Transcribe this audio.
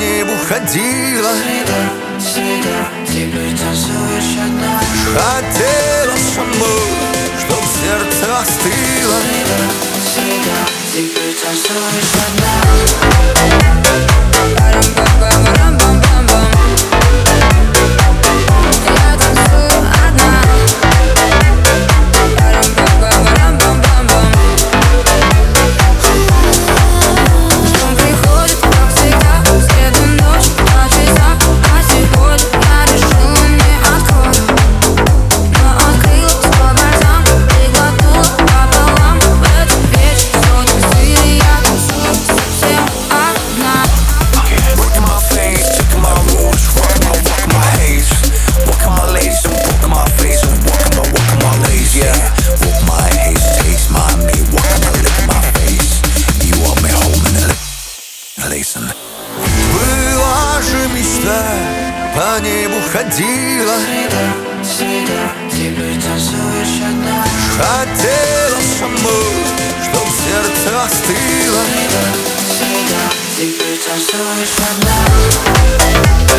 небу ходила. Среда, среда, теперь танцуешь одна Хотела самой, чтоб сердце остыло Среда, среда, теперь танцуешь одна listen. Была же мечта, по небу ходила, Среда, среда, теперь танцуешь одна хотела со мной, чтоб сердце остыло. Среда, среда, теперь танцуешь одна